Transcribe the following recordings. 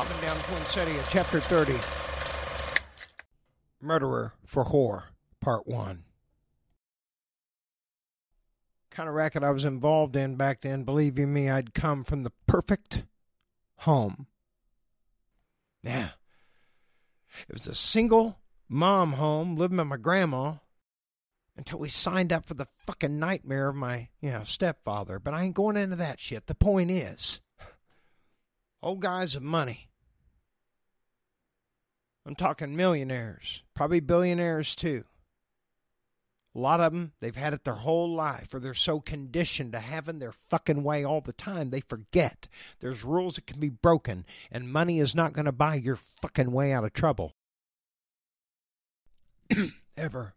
Bombing down Chapter 30. Murderer for Whore, Part 1. Kind of racket I was involved in back then, believe you me, I'd come from the perfect home. Yeah. It was a single mom home, living with my grandma, until we signed up for the fucking nightmare of my, you know, stepfather. But I ain't going into that shit. The point is, old guys of money. I'm talking millionaires, probably billionaires too. A lot of them, they've had it their whole life, or they're so conditioned to having their fucking way all the time, they forget there's rules that can be broken, and money is not going to buy your fucking way out of trouble. Ever.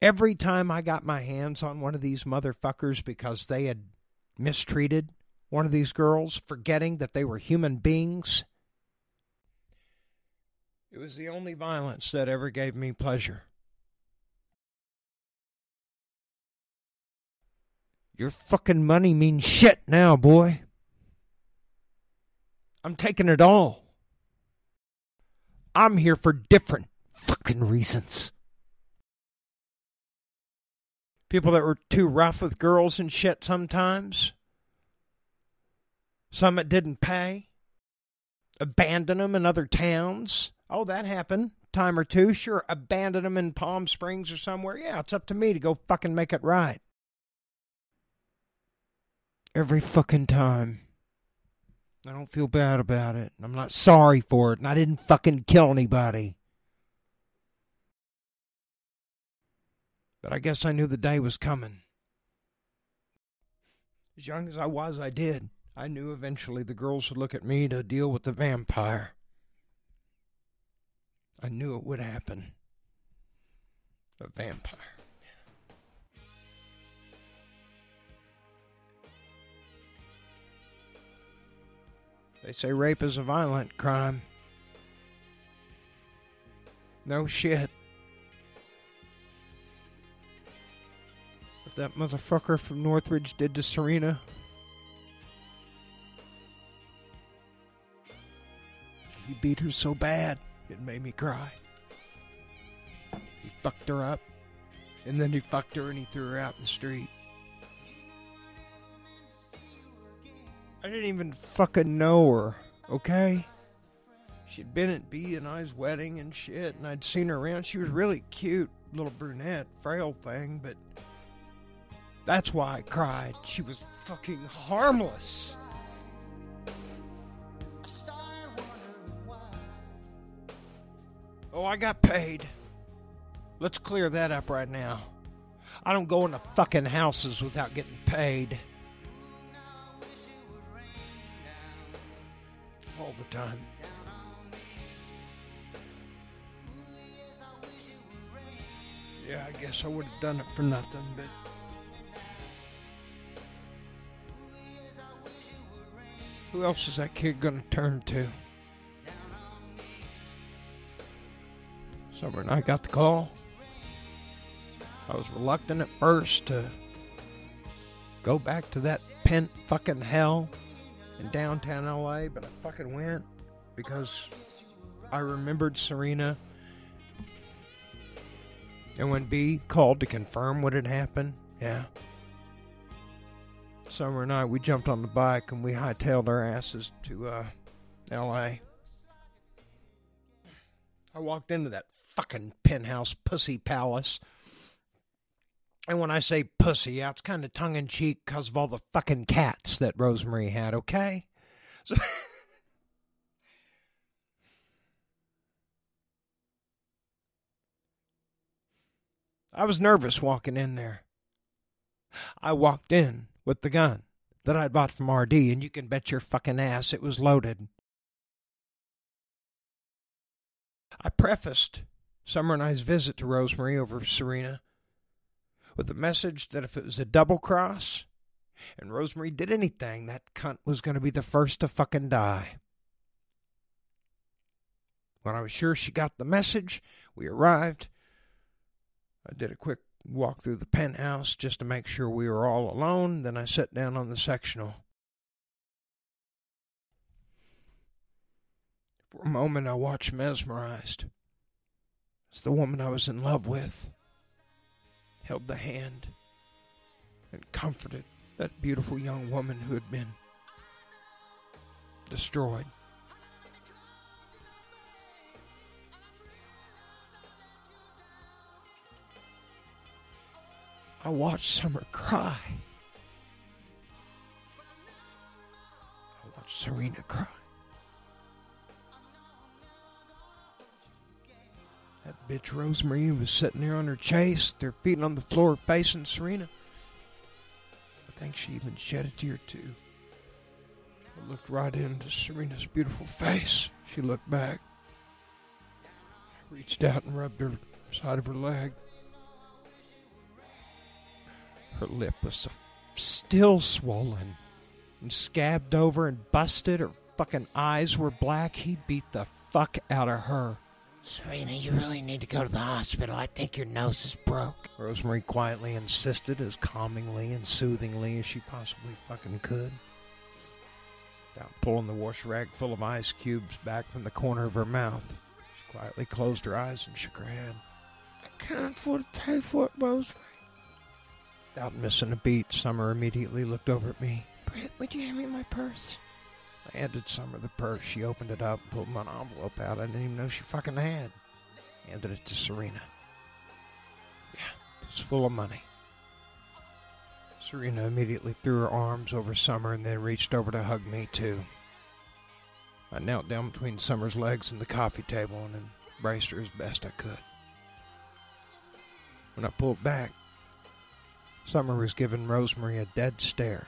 Every time I got my hands on one of these motherfuckers because they had mistreated one of these girls, forgetting that they were human beings, it was the only violence that ever gave me pleasure. Your fucking money means shit now, boy. I'm taking it all. I'm here for different fucking reasons. People that were too rough with girls and shit sometimes. Some that didn't pay. Abandon them in other towns. Oh, that happened. Time or two. Sure, abandon them in Palm Springs or somewhere. Yeah, it's up to me to go fucking make it right. Every fucking time. I don't feel bad about it. I'm not sorry for it, and I didn't fucking kill anybody. But I guess I knew the day was coming. As young as I was, I did. I knew eventually the girls would look at me to deal with the vampire. I knew it would happen. A vampire. They say rape is a violent crime. No shit. What that motherfucker from Northridge did to Serena. He beat her so bad, it made me cry. He fucked her up, and then he fucked her and he threw her out in the street. I didn't even fucking know her, okay? She'd been at B and I's wedding and shit, and I'd seen her around. She was really cute, little brunette, frail thing, but that's why I cried. She was fucking harmless. I got paid. Let's clear that up right now. I don't go into fucking houses without getting paid. All the time. Yeah, I guess I would have done it for nothing, but. Who else is that kid gonna turn to? Summer and I got the call. I was reluctant at first to go back to that pent fucking hell in downtown LA, but I fucking went because I remembered Serena. And when B called to confirm what had happened, yeah. Summer and I, we jumped on the bike and we hightailed our asses to uh, LA. I walked into that fucking penthouse pussy palace. And when I say pussy, it's kind of tongue in cheek because of all the fucking cats that Rosemary had, okay? So. I was nervous walking in there. I walked in with the gun that I'd bought from RD, and you can bet your fucking ass it was loaded. I prefaced Summer and I's visit to Rosemary over Serena with the message that if it was a double cross and Rosemary did anything, that cunt was going to be the first to fucking die. When I was sure she got the message, we arrived. I did a quick walk through the penthouse just to make sure we were all alone. Then I sat down on the sectional. For a moment, I watched mesmerized the woman I was in love with held the hand and comforted that beautiful young woman who had been destroyed. I watched Summer cry. I watched Serena cry. That bitch Rosemary was sitting there on her chase, their feet on the floor facing Serena. I think she even shed a tear too. I looked right into Serena's beautiful face. She looked back. I reached out and rubbed her side of her leg. Her lip was still swollen and scabbed over and busted. Her fucking eyes were black. He beat the fuck out of her. Serena, you really need to go to the hospital. I think your nose is broke. Rosemary quietly insisted, as calmingly and soothingly as she possibly fucking could. Without pulling the wash rag full of ice cubes back from the corner of her mouth, she quietly closed her eyes and shook her head. I can't afford to pay for it, Rosemary. Without missing a beat, Summer immediately looked over at me. Britt, would you hand me my purse? I handed Summer the purse. She opened it up and pulled an envelope out I didn't even know she fucking had. Handed it to Serena. Yeah, it's full of money. Serena immediately threw her arms over Summer and then reached over to hug me, too. I knelt down between Summer's legs and the coffee table and embraced her as best I could. When I pulled back, Summer was giving Rosemary a dead stare.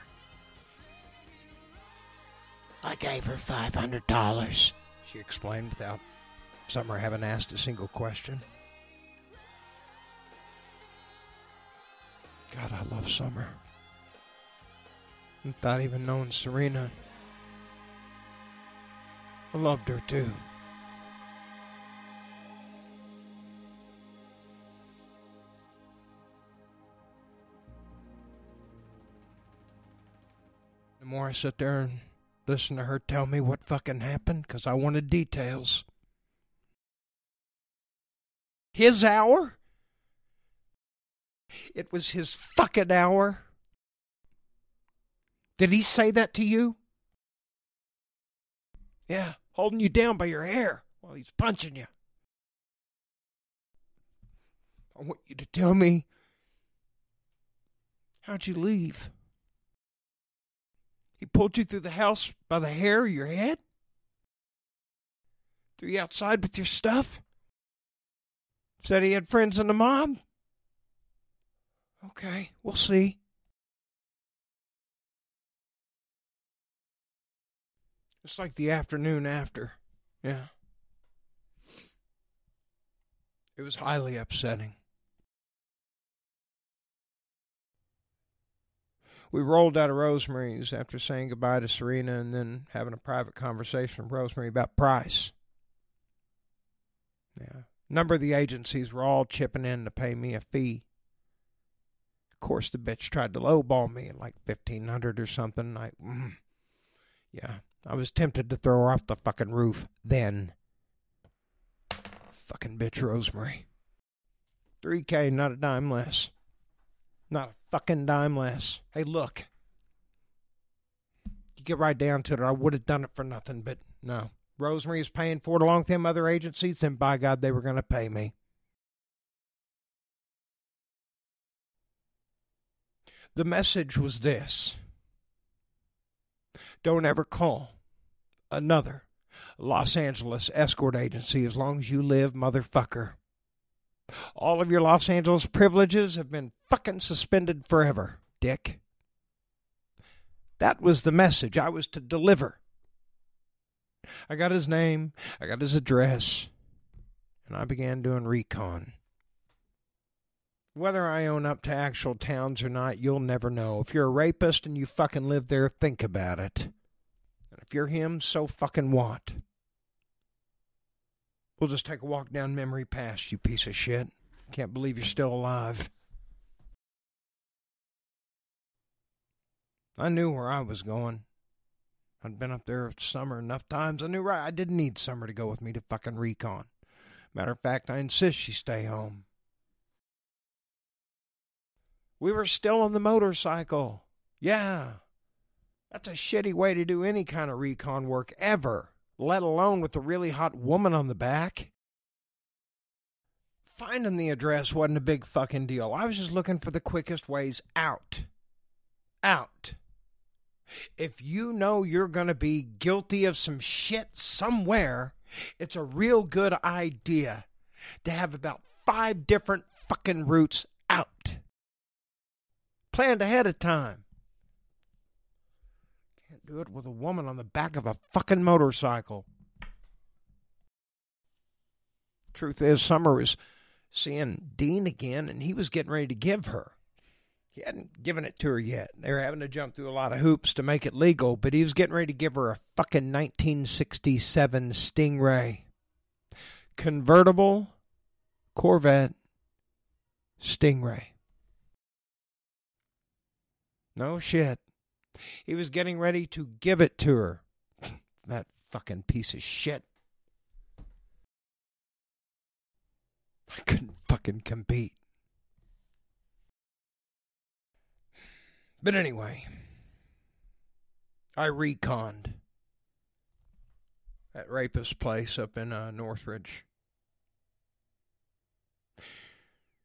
I gave her $500. She explained without Summer having asked a single question. God, I love Summer. Without even knowing Serena, I loved her too. The more I sit there and listen to her tell me what fucking happened, because I wanted details. His hour? It was his fucking hour? Did he say that to you? Yeah, holding you down by your hair while he's punching you. I want you to tell me how'd you leave? He pulled you through the house by the hair of your head? Threw you outside with your stuff? Said he had friends in the mob? Okay, we'll see. It's like the afternoon after. Yeah. It was highly upsetting. We rolled out of Rosemary's after saying goodbye to Serena and then having a private conversation with Rosemary about price. Yeah. Number of the agencies were all chipping in to pay me a fee. Of course, the bitch tried to lowball me at like fifteen hundred or something. I, mm, yeah, I was tempted to throw her off the fucking roof then. Fucking bitch, Rosemary. 3K, not a dime less. Not a fucking dime less. Hey, look. You get right down to it, I would have done it for nothing, but no. Rosemary is paying for it along with them other agencies, then by God, they were going to pay me. The message was this Don't ever call another Los Angeles escort agency as long as you live, motherfucker. All of your Los Angeles privileges have been fucking suspended forever, dick. That was the message I was to deliver. I got his name, I got his address, and I began doing recon. Whether I own up to actual towns or not, you'll never know. If you're a rapist and you fucking live there, think about it. And if you're him, so fucking what? We'll just take a walk down memory path, you piece of shit. Can't believe you're still alive. I knew where I was going. I'd been up there Summer enough times. I knew right I didn't need Summer to go with me to fucking recon. Matter of fact, I insist she stay home. We were still on the motorcycle. Yeah. That's a shitty way to do any kind of recon work ever, let alone with a really hot woman on the back. Finding the address wasn't a big fucking deal. I was just looking for the quickest ways out. Out. If you know you're going to be guilty of some shit somewhere, it's a real good idea to have about five different fucking routes out. Planned ahead of time. Do it with a woman on the back of a fucking motorcycle. Truth is, Summer was seeing Dean again, and he was getting ready to give her. He hadn't given it to her yet. They were having to jump through a lot of hoops to make it legal, but he was getting ready to give her a fucking 1967 Stingray. Convertible Corvette Stingray. No shit. He was getting ready to give it to her. that fucking piece of shit. I couldn't fucking compete. But anyway, I reconned that rapist place up in uh, Northridge.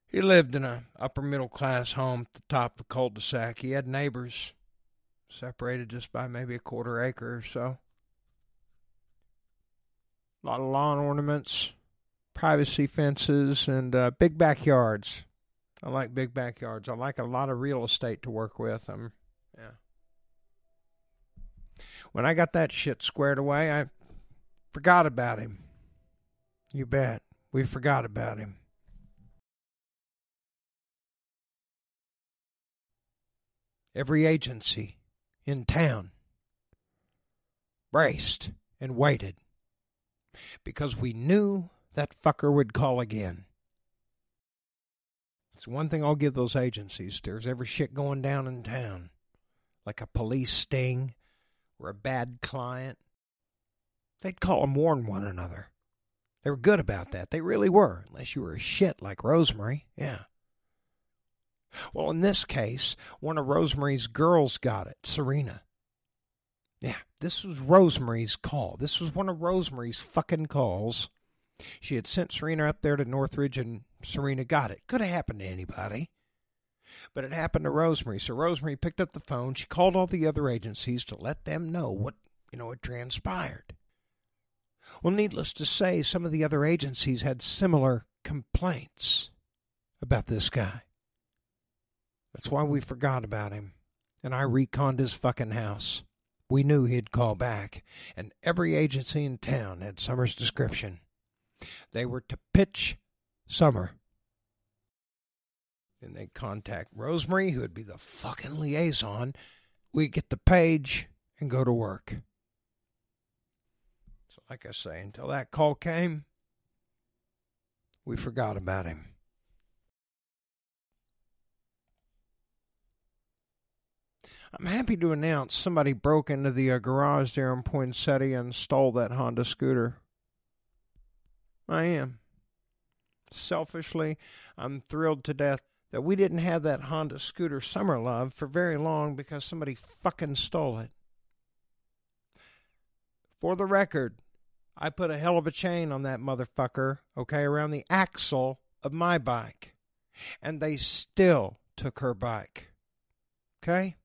He lived in a upper middle class home at the top of a cul-de-sac. He had neighbors, separated just by maybe a quarter acre or so. A lot of lawn ornaments, privacy fences, and uh, big backyards. I like big backyards. I like a lot of real estate to work with. I'm, yeah. When I got that shit squared away, I forgot about him. You bet. We forgot about him. Every agency in town braced and waited because we knew that fucker would call again. It's one thing I'll give those agencies. There's every shit going down in town, like a police sting or a bad client. They'd call and warn one another. They were good about that. They really were, unless you were a shit like Rosemary. Yeah. Well, in this case, one of Rosemary's girls got it, Serena. Yeah, this was Rosemary's call. This was one of Rosemary's fucking calls. She had sent Serena up there to Northridge and Serena got it. Could have happened to anybody. But it happened to Rosemary. So Rosemary picked up the phone. She called all the other agencies to let them know what, you know, had transpired. Well, needless to say, some of the other agencies had similar complaints about this guy. That's why we forgot about him. And I reconned his fucking house. We knew he'd call back, and every agency in town had Summer's description. They were to pitch Summer. And they'd contact Rosemary, who would be the fucking liaison. We'd get the page and go to work. So, like I say, until that call came, we forgot about him. I'm happy to announce somebody broke into the uh, garage there in Poinsettia and stole that Honda scooter. I am. Selfishly, I'm thrilled to death that we didn't have that Honda scooter summer love for very long because somebody fucking stole it. For the record, I put a hell of a chain on that motherfucker, okay, around the axle of my bike. And they still took her bike. Okay?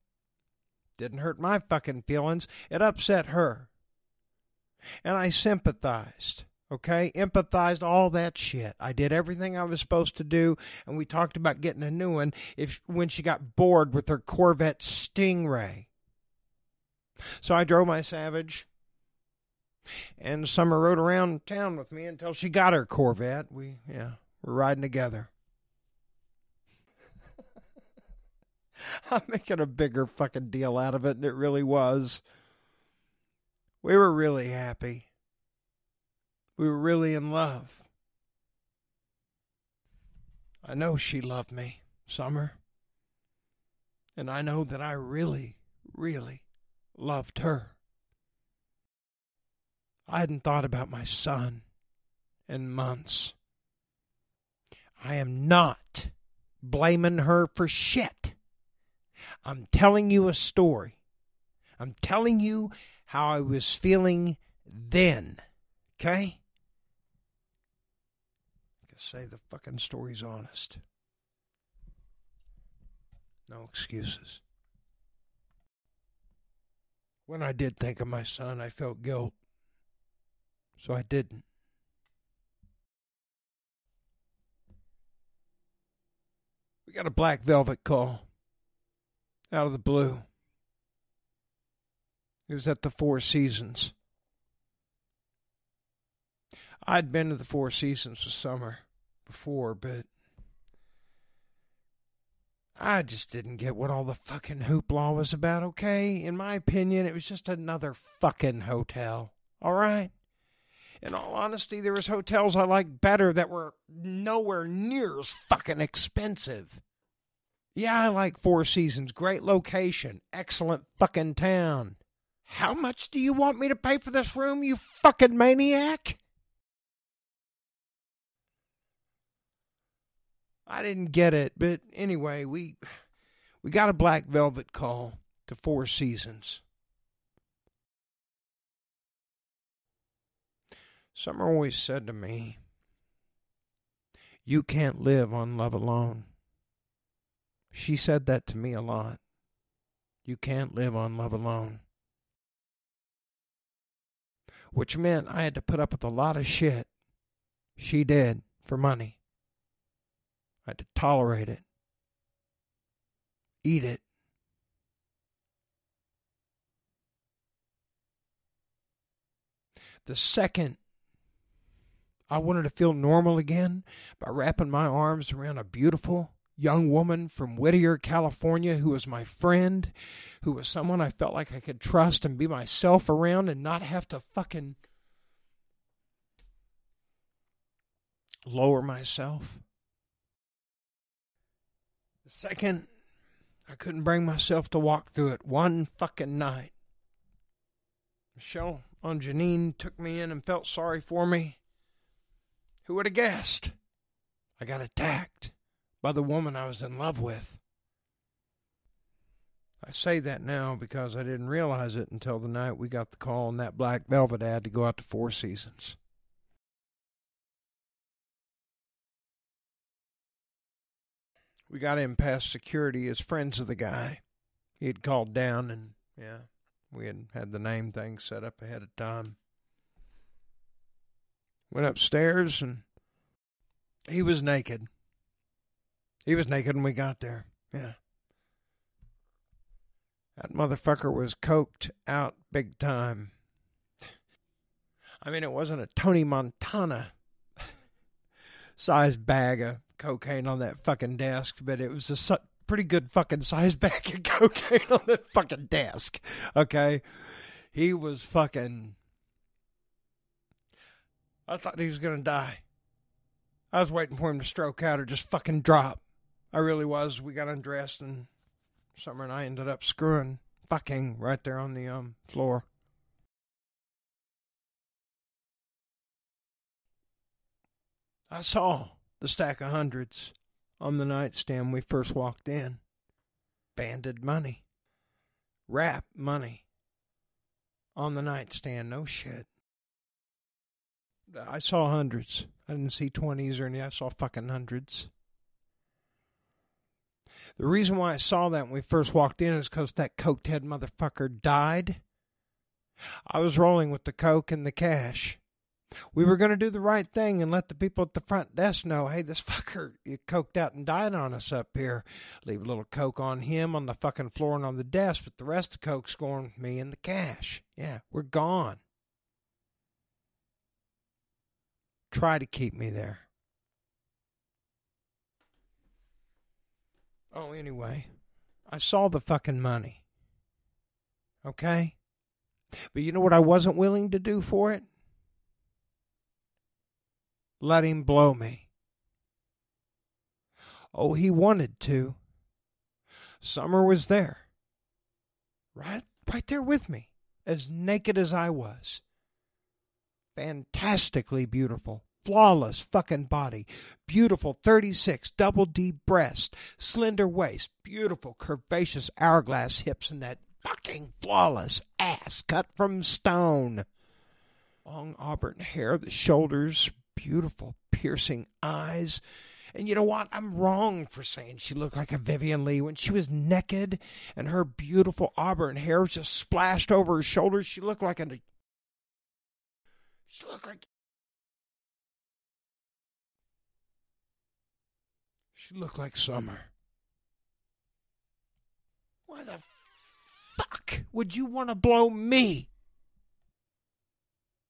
Didn't hurt my fucking feelings. It upset her. And I sympathized. Okay, empathized all that shit. I did everything I was supposed to do, and we talked about getting a new one if when she got bored with her Corvette Stingray. So I drove my Savage, and Summer rode around town with me until she got her Corvette. We yeah, we're riding together. I'm making a bigger fucking deal out of it than it really was. We were really happy. We were really in love. I know she loved me, Summer. And I know that I really, really loved her. I hadn't thought about my son in months. I am not blaming her for shit. I'm telling you a story. I'm telling you how I was feeling then. Okay? I can say the fucking story's honest. No excuses. When I did think of my son, I felt guilt. So I didn't. We got a black velvet call out of the blue. It was at the Four Seasons. I'd been to the Four Seasons for summer before, but I just didn't get what all the fucking hoopla was about, okay? In my opinion, it was just another fucking hotel, all right? In all honesty, there was hotels I liked better that were nowhere near as fucking expensive. Yeah, I like Four Seasons. Great location. Excellent fucking town. How much do you want me to pay for this room, you fucking maniac? I didn't get it, but anyway, we we got a black velvet call to Four Seasons. Summer always said to me, You can't live on love alone. She said that to me a lot. You can't live on love alone. Which meant I had to put up with a lot of shit. She did for money. I had to tolerate it, eat it. The second I wanted to feel normal again by wrapping my arms around a beautiful young woman from Whittier, California, who was my friend, who was someone I felt like I could trust and be myself around and not have to fucking lower myself. The second, I couldn't bring myself to walk through it one fucking night. Michelle on Janine took me in and felt sorry for me. Who would have guessed? I got attacked by the woman I was in love with. I say that now because I didn't realize it until the night we got the call on that black velvet ad to go out to Four Seasons. We got him past security as friends of the guy. He had called down and, yeah, we had had the name thing set up ahead of time. Went upstairs and he was naked. He was naked when we got there. Yeah. That motherfucker was coked out big time. I mean, it wasn't a Tony Montana sized bag of cocaine on that fucking desk, but it was a su- pretty good fucking sized bag of cocaine on that fucking desk. Okay. He was fucking. I thought he was going to die. I was waiting for him to stroke out or just fucking drop. I really was. We got undressed and Summer and I ended up screwing, fucking right there on the um floor. I saw the stack of hundreds on the nightstand we first walked in. Banded money. Wrap money. On the nightstand, no shit. I saw hundreds. I didn't see twenties or any. I saw fucking hundreds. The reason why I saw that when we first walked in is because that coked head motherfucker died. I was rolling with the coke and the cash. We were going to do the right thing and let the people at the front desk know, hey, this fucker you coked out and died on us up here. Leave a little coke on him on the fucking floor and on the desk, but the rest of the coke's going me and the cash. Yeah, we're gone. Try to keep me there. Oh, anyway, I saw the fucking money. Okay? But you know what I wasn't willing to do for it? Let him blow me. Oh, he wanted to. Summer was there. Right right there with me, as naked as I was. Fantastically beautiful. Flawless fucking body. Beautiful 36 double D breast. Slender waist. Beautiful curvaceous hourglass hips and that fucking flawless ass cut from stone. Long auburn hair, the shoulders, beautiful piercing eyes. And you know what? I'm wrong for saying she looked like a Vivien Leigh. When she was naked and her beautiful auburn hair just splashed over her shoulders, she looked like a. She looked like. She looked like summer. Why the fuck would you want to blow me?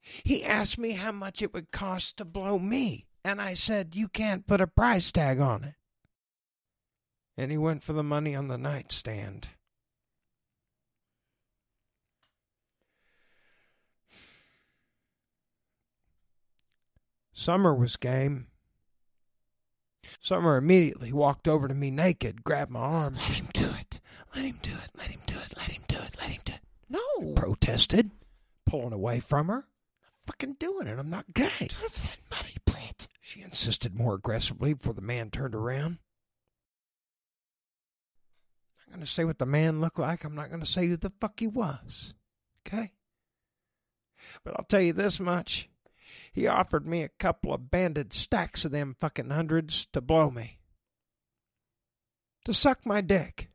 He asked me how much it would cost to blow me, and I said, You can't put a price tag on it. And he went for the money on the nightstand. Summer was game. Summer immediately walked over to me naked, grabbed my arm. Let him do it. Let him do it. Let him do it. Let him do it. Let him do it. No, protested, pulling away from her. I'm fucking doing it. I'm not gay. It for that money, Brett. She insisted more aggressively before the man turned around. I'm not going to say what the man looked like. I'm not going to say who the fuck he was. Okay? But I'll tell you this much. He offered me a couple of banded stacks of them fucking hundreds to blow me. To suck my dick.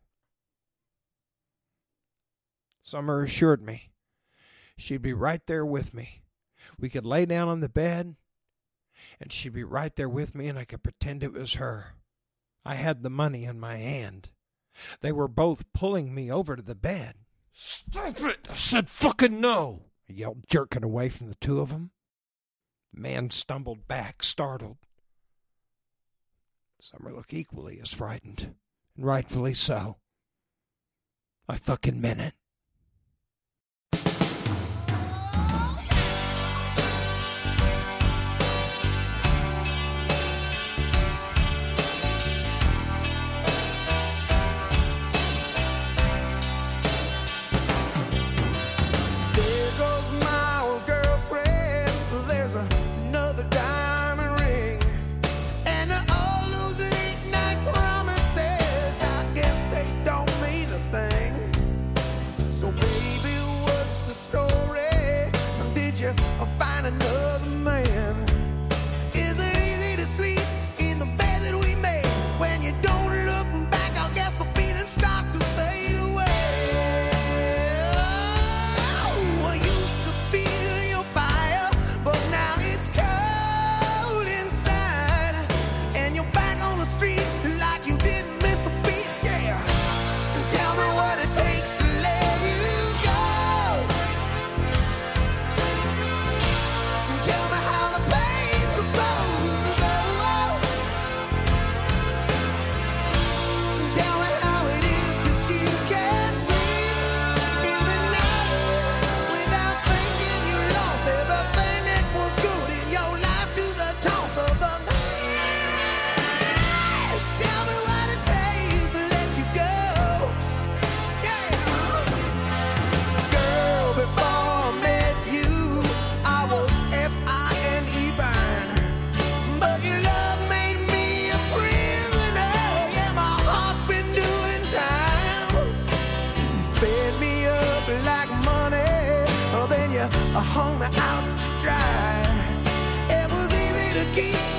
Summer assured me she'd be right there with me. We could lay down on the bed, and she'd be right there with me, and I could pretend it was her. I had the money in my hand. They were both pulling me over to the bed. Stop it! I said fucking no! I yelled, jerking away from the two of them. The man stumbled back, startled. Summer looked equally as frightened, and rightfully so. I fucking meant it. You hung me out to dry. It was easy to keep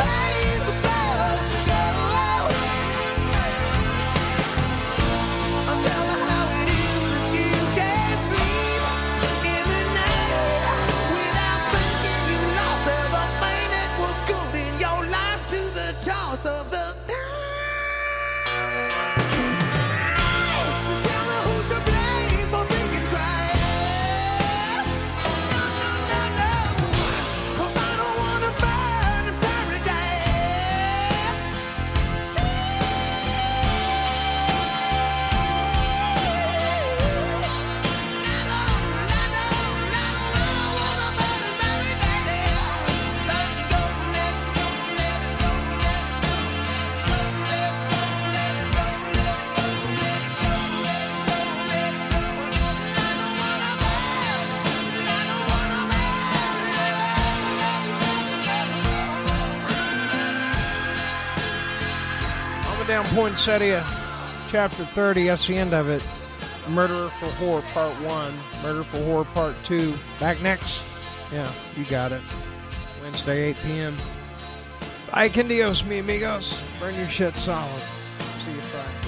Bye. Poinsettia, chapter 30. That's the end of it. Murderer for Whore, part one. Murder for Whore, part two. Back next. Yeah, you got it. Wednesday, 8 p.m. Dios, mi amigos. Burn your shit solid. See you Friday.